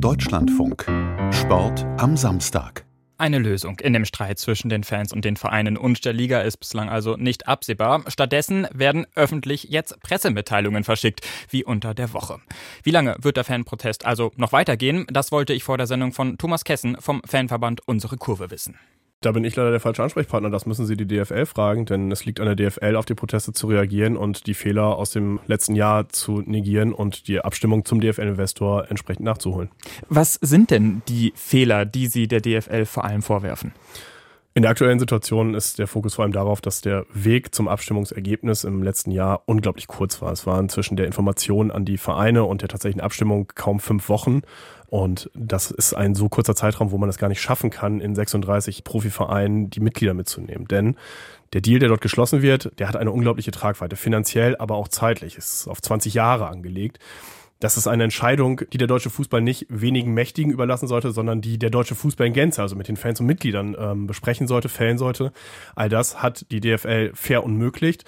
Deutschlandfunk. Sport am Samstag. Eine Lösung in dem Streit zwischen den Fans und den Vereinen und der Liga ist bislang also nicht absehbar. Stattdessen werden öffentlich jetzt Pressemitteilungen verschickt, wie unter der Woche. Wie lange wird der Fanprotest also noch weitergehen? Das wollte ich vor der Sendung von Thomas Kessen vom Fanverband Unsere Kurve wissen. Da bin ich leider der falsche Ansprechpartner. Das müssen Sie die DFL fragen, denn es liegt an der DFL, auf die Proteste zu reagieren und die Fehler aus dem letzten Jahr zu negieren und die Abstimmung zum DFL-Investor entsprechend nachzuholen. Was sind denn die Fehler, die Sie der DFL vor allem vorwerfen? In der aktuellen Situation ist der Fokus vor allem darauf, dass der Weg zum Abstimmungsergebnis im letzten Jahr unglaublich kurz war. Es waren zwischen der Information an die Vereine und der tatsächlichen Abstimmung kaum fünf Wochen. Und das ist ein so kurzer Zeitraum, wo man es gar nicht schaffen kann, in 36 Profivereinen die Mitglieder mitzunehmen. Denn der Deal, der dort geschlossen wird, der hat eine unglaubliche Tragweite, finanziell, aber auch zeitlich. Es ist auf 20 Jahre angelegt. Das ist eine Entscheidung, die der deutsche Fußball nicht wenigen Mächtigen überlassen sollte, sondern die der deutsche Fußball in Gänze, also mit den Fans und Mitgliedern ähm, besprechen sollte, fällen sollte. All das hat die DFL fair unmöglicht.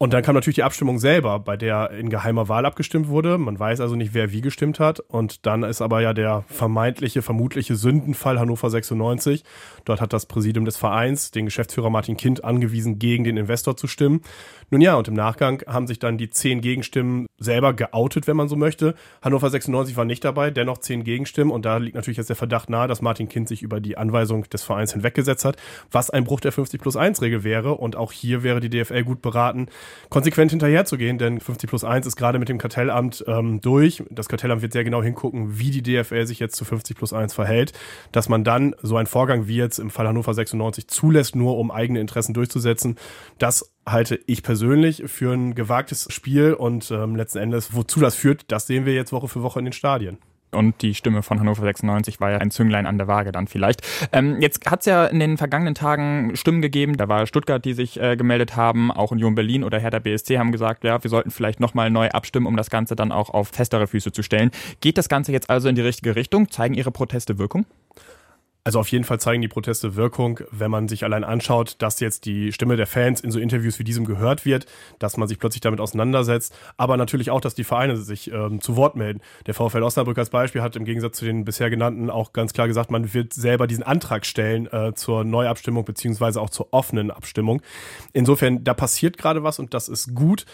Und dann kam natürlich die Abstimmung selber, bei der in geheimer Wahl abgestimmt wurde. Man weiß also nicht, wer wie gestimmt hat. Und dann ist aber ja der vermeintliche, vermutliche Sündenfall Hannover 96. Dort hat das Präsidium des Vereins den Geschäftsführer Martin Kind angewiesen, gegen den Investor zu stimmen. Nun ja, und im Nachgang haben sich dann die zehn Gegenstimmen selber geoutet, wenn man so möchte. Hannover 96 war nicht dabei, dennoch zehn Gegenstimmen. Und da liegt natürlich jetzt der Verdacht nahe, dass Martin Kind sich über die Anweisung des Vereins hinweggesetzt hat, was ein Bruch der 50 plus 1 Regel wäre. Und auch hier wäre die DFL gut beraten, konsequent hinterherzugehen, denn 50 plus 1 ist gerade mit dem Kartellamt ähm, durch. Das Kartellamt wird sehr genau hingucken, wie die DFL sich jetzt zu 50 plus 1 verhält, dass man dann so einen Vorgang wie jetzt im Fall Hannover 96 zulässt, nur um eigene Interessen durchzusetzen. Das halte ich persönlich für ein gewagtes Spiel und ähm, letzten Endes, wozu das führt, das sehen wir jetzt Woche für Woche in den Stadien. Und die Stimme von Hannover 96 war ja ein Zünglein an der Waage dann vielleicht. Ähm, jetzt hat es ja in den vergangenen Tagen Stimmen gegeben. Da war Stuttgart, die sich äh, gemeldet haben. Auch Union Berlin oder Hertha BSC haben gesagt, ja, wir sollten vielleicht nochmal neu abstimmen, um das Ganze dann auch auf festere Füße zu stellen. Geht das Ganze jetzt also in die richtige Richtung? Zeigen Ihre Proteste Wirkung? Also auf jeden Fall zeigen die Proteste Wirkung, wenn man sich allein anschaut, dass jetzt die Stimme der Fans in so Interviews wie diesem gehört wird, dass man sich plötzlich damit auseinandersetzt, aber natürlich auch, dass die Vereine sich ähm, zu Wort melden. Der VfL Osnabrück als Beispiel hat im Gegensatz zu den bisher genannten auch ganz klar gesagt, man wird selber diesen Antrag stellen äh, zur Neuabstimmung beziehungsweise auch zur offenen Abstimmung. Insofern, da passiert gerade was und das ist gut.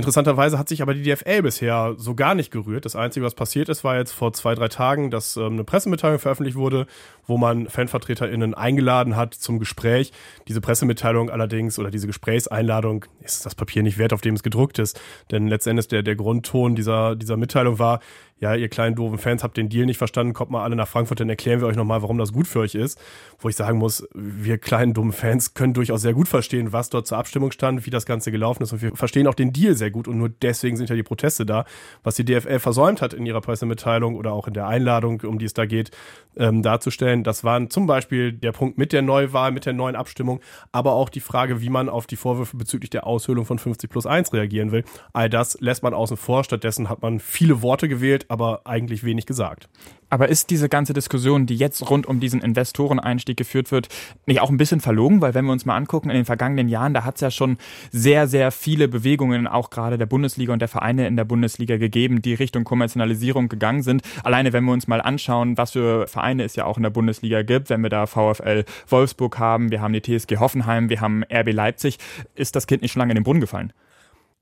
Interessanterweise hat sich aber die DFL bisher so gar nicht gerührt. Das Einzige, was passiert ist, war jetzt vor zwei, drei Tagen, dass ähm, eine Pressemitteilung veröffentlicht wurde, wo man FanvertreterInnen eingeladen hat zum Gespräch. Diese Pressemitteilung allerdings oder diese Gesprächseinladung ist das Papier nicht wert, auf dem es gedruckt ist. Denn letztendlich der, der Grundton dieser, dieser Mitteilung war, ja, ihr kleinen doofen Fans habt den Deal nicht verstanden, kommt mal alle nach Frankfurt, dann erklären wir euch nochmal, warum das gut für euch ist. Wo ich sagen muss, wir kleinen dummen Fans können durchaus sehr gut verstehen, was dort zur Abstimmung stand, wie das Ganze gelaufen ist und wir verstehen auch den Deal sehr gut und nur deswegen sind ja die Proteste da. Was die DFL versäumt hat in ihrer Pressemitteilung oder auch in der Einladung, um die es da geht, ähm, darzustellen, das waren zum Beispiel der Punkt mit der Neuwahl, mit der neuen Abstimmung, aber auch die Frage, wie man auf die Vorwürfe bezüglich der Aushöhlung von 50 plus 1 reagieren will. All das lässt man außen vor. Stattdessen hat man viele Worte gewählt, aber eigentlich wenig gesagt. Aber ist diese ganze Diskussion, die jetzt rund um diesen Investoreneinstieg geführt wird, nicht auch ein bisschen verlogen? Weil wenn wir uns mal angucken, in den vergangenen Jahren, da hat es ja schon sehr, sehr viele Bewegungen, auch gerade der Bundesliga und der Vereine in der Bundesliga gegeben, die Richtung Kommerzialisierung gegangen sind. Alleine wenn wir uns mal anschauen, was für Vereine es ja auch in der Bundesliga gibt, wenn wir da VfL Wolfsburg haben, wir haben die TSG Hoffenheim, wir haben RB Leipzig, ist das Kind nicht schon lange in den Brunnen gefallen?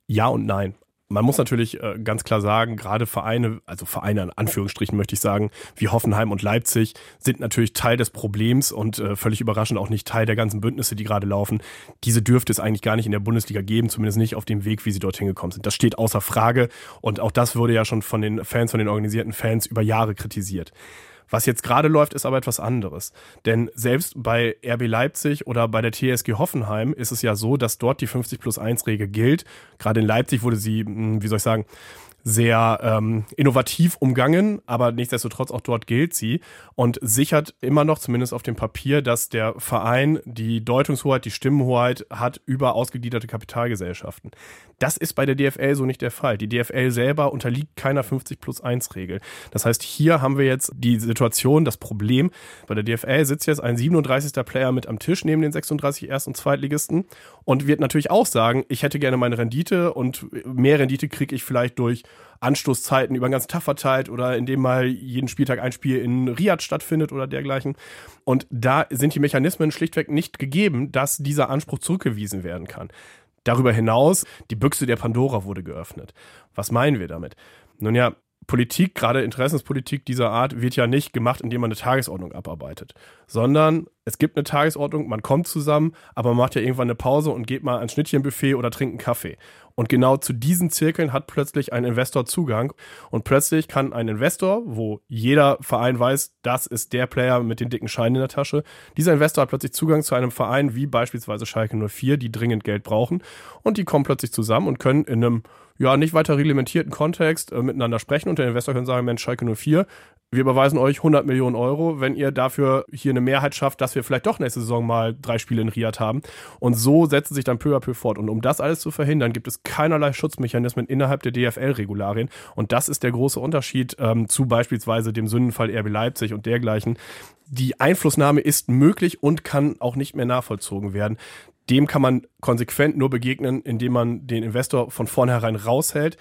Ja und nein man muss natürlich äh, ganz klar sagen, gerade Vereine, also Vereine in Anführungsstrichen möchte ich sagen, wie Hoffenheim und Leipzig, sind natürlich Teil des Problems und äh, völlig überraschend auch nicht Teil der ganzen Bündnisse, die gerade laufen. Diese dürfte es eigentlich gar nicht in der Bundesliga geben, zumindest nicht auf dem Weg, wie sie dorthin gekommen sind. Das steht außer Frage und auch das wurde ja schon von den Fans, von den organisierten Fans über Jahre kritisiert. Was jetzt gerade läuft, ist aber etwas anderes. Denn selbst bei RB Leipzig oder bei der TSG Hoffenheim ist es ja so, dass dort die 50 plus 1 Regel gilt. Gerade in Leipzig wurde sie, hm, wie soll ich sagen, sehr ähm, innovativ umgangen, aber nichtsdestotrotz auch dort gilt sie und sichert immer noch, zumindest auf dem Papier, dass der Verein die Deutungshoheit, die Stimmenhoheit hat über ausgegliederte Kapitalgesellschaften. Das ist bei der DFL so nicht der Fall. Die DFL selber unterliegt keiner 50 plus 1 Regel. Das heißt, hier haben wir jetzt die Situation, das Problem. Bei der DFL sitzt jetzt ein 37. Player mit am Tisch neben den 36 Erst- und Zweitligisten und wird natürlich auch sagen, ich hätte gerne meine Rendite und mehr Rendite kriege ich vielleicht durch Anstoßzeiten über den ganzen Tag verteilt oder indem mal jeden Spieltag ein Spiel in Riyadh stattfindet oder dergleichen. Und da sind die Mechanismen schlichtweg nicht gegeben, dass dieser Anspruch zurückgewiesen werden kann. Darüber hinaus, die Büchse der Pandora wurde geöffnet. Was meinen wir damit? Nun ja, Politik, gerade Interessenspolitik dieser Art, wird ja nicht gemacht, indem man eine Tagesordnung abarbeitet, sondern es gibt eine Tagesordnung, man kommt zusammen, aber man macht ja irgendwann eine Pause und geht mal ans Schnittchenbuffet oder trinkt einen Kaffee. Und genau zu diesen Zirkeln hat plötzlich ein Investor Zugang. Und plötzlich kann ein Investor, wo jeder Verein weiß, das ist der Player mit den dicken Scheinen in der Tasche, dieser Investor hat plötzlich Zugang zu einem Verein wie beispielsweise Schalke 04, die dringend Geld brauchen. Und die kommen plötzlich zusammen und können in einem ja, nicht weiter reglementierten Kontext äh, miteinander sprechen. Und der Investor kann sagen, Mensch, Schalke 04, wir überweisen euch 100 Millionen Euro, wenn ihr dafür hier eine Mehrheit schafft, dass wir vielleicht doch nächste Saison mal drei Spiele in Riyadh haben. Und so setzt sich dann peu à peu fort. Und um das alles zu verhindern, gibt es keinerlei Schutzmechanismen innerhalb der DFL-Regularien. Und das ist der große Unterschied ähm, zu beispielsweise dem Sündenfall RB Leipzig und dergleichen. Die Einflussnahme ist möglich und kann auch nicht mehr nachvollzogen werden dem kann man konsequent nur begegnen, indem man den Investor von vornherein raushält.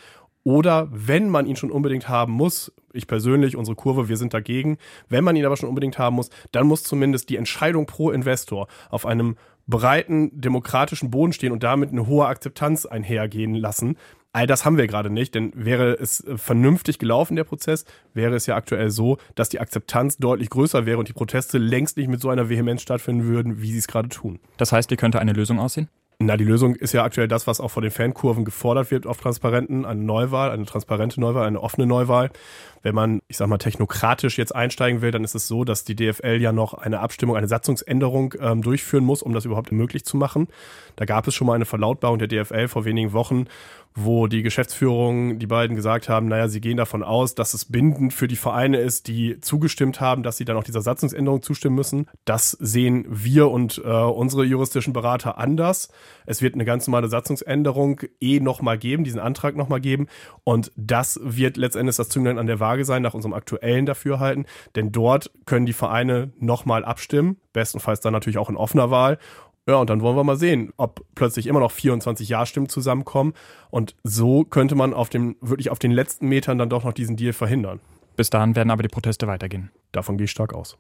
Oder wenn man ihn schon unbedingt haben muss, ich persönlich, unsere Kurve, wir sind dagegen, wenn man ihn aber schon unbedingt haben muss, dann muss zumindest die Entscheidung pro Investor auf einem breiten demokratischen Boden stehen und damit eine hohe Akzeptanz einhergehen lassen, All das haben wir gerade nicht, denn wäre es äh, vernünftig gelaufen, der Prozess, wäre es ja aktuell so, dass die Akzeptanz deutlich größer wäre und die Proteste längst nicht mit so einer Vehemenz stattfinden würden, wie sie es gerade tun. Das heißt, wie könnte eine Lösung aussehen? Na, die Lösung ist ja aktuell das, was auch von den Fankurven gefordert wird auf Transparenten, eine Neuwahl, eine transparente Neuwahl, eine offene Neuwahl. Wenn man, ich sag mal, technokratisch jetzt einsteigen will, dann ist es so, dass die DFL ja noch eine Abstimmung, eine Satzungsänderung ähm, durchführen muss, um das überhaupt möglich zu machen. Da gab es schon mal eine Verlautbarung der DFL vor wenigen Wochen, wo die Geschäftsführung, die beiden gesagt haben, naja, sie gehen davon aus, dass es bindend für die Vereine ist, die zugestimmt haben, dass sie dann auch dieser Satzungsänderung zustimmen müssen. Das sehen wir und äh, unsere juristischen Berater anders. Es wird eine ganz normale Satzungsänderung eh nochmal geben, diesen Antrag nochmal geben. Und das wird letztendlich das Zünglein an der Waage sein, nach unserem aktuellen Dafürhalten. Denn dort können die Vereine nochmal abstimmen, bestenfalls dann natürlich auch in offener Wahl. Ja, und dann wollen wir mal sehen, ob plötzlich immer noch 24 Ja-Stimmen zusammenkommen. Und so könnte man auf dem, wirklich auf den letzten Metern dann doch noch diesen Deal verhindern. Bis dahin werden aber die Proteste weitergehen. Davon gehe ich stark aus.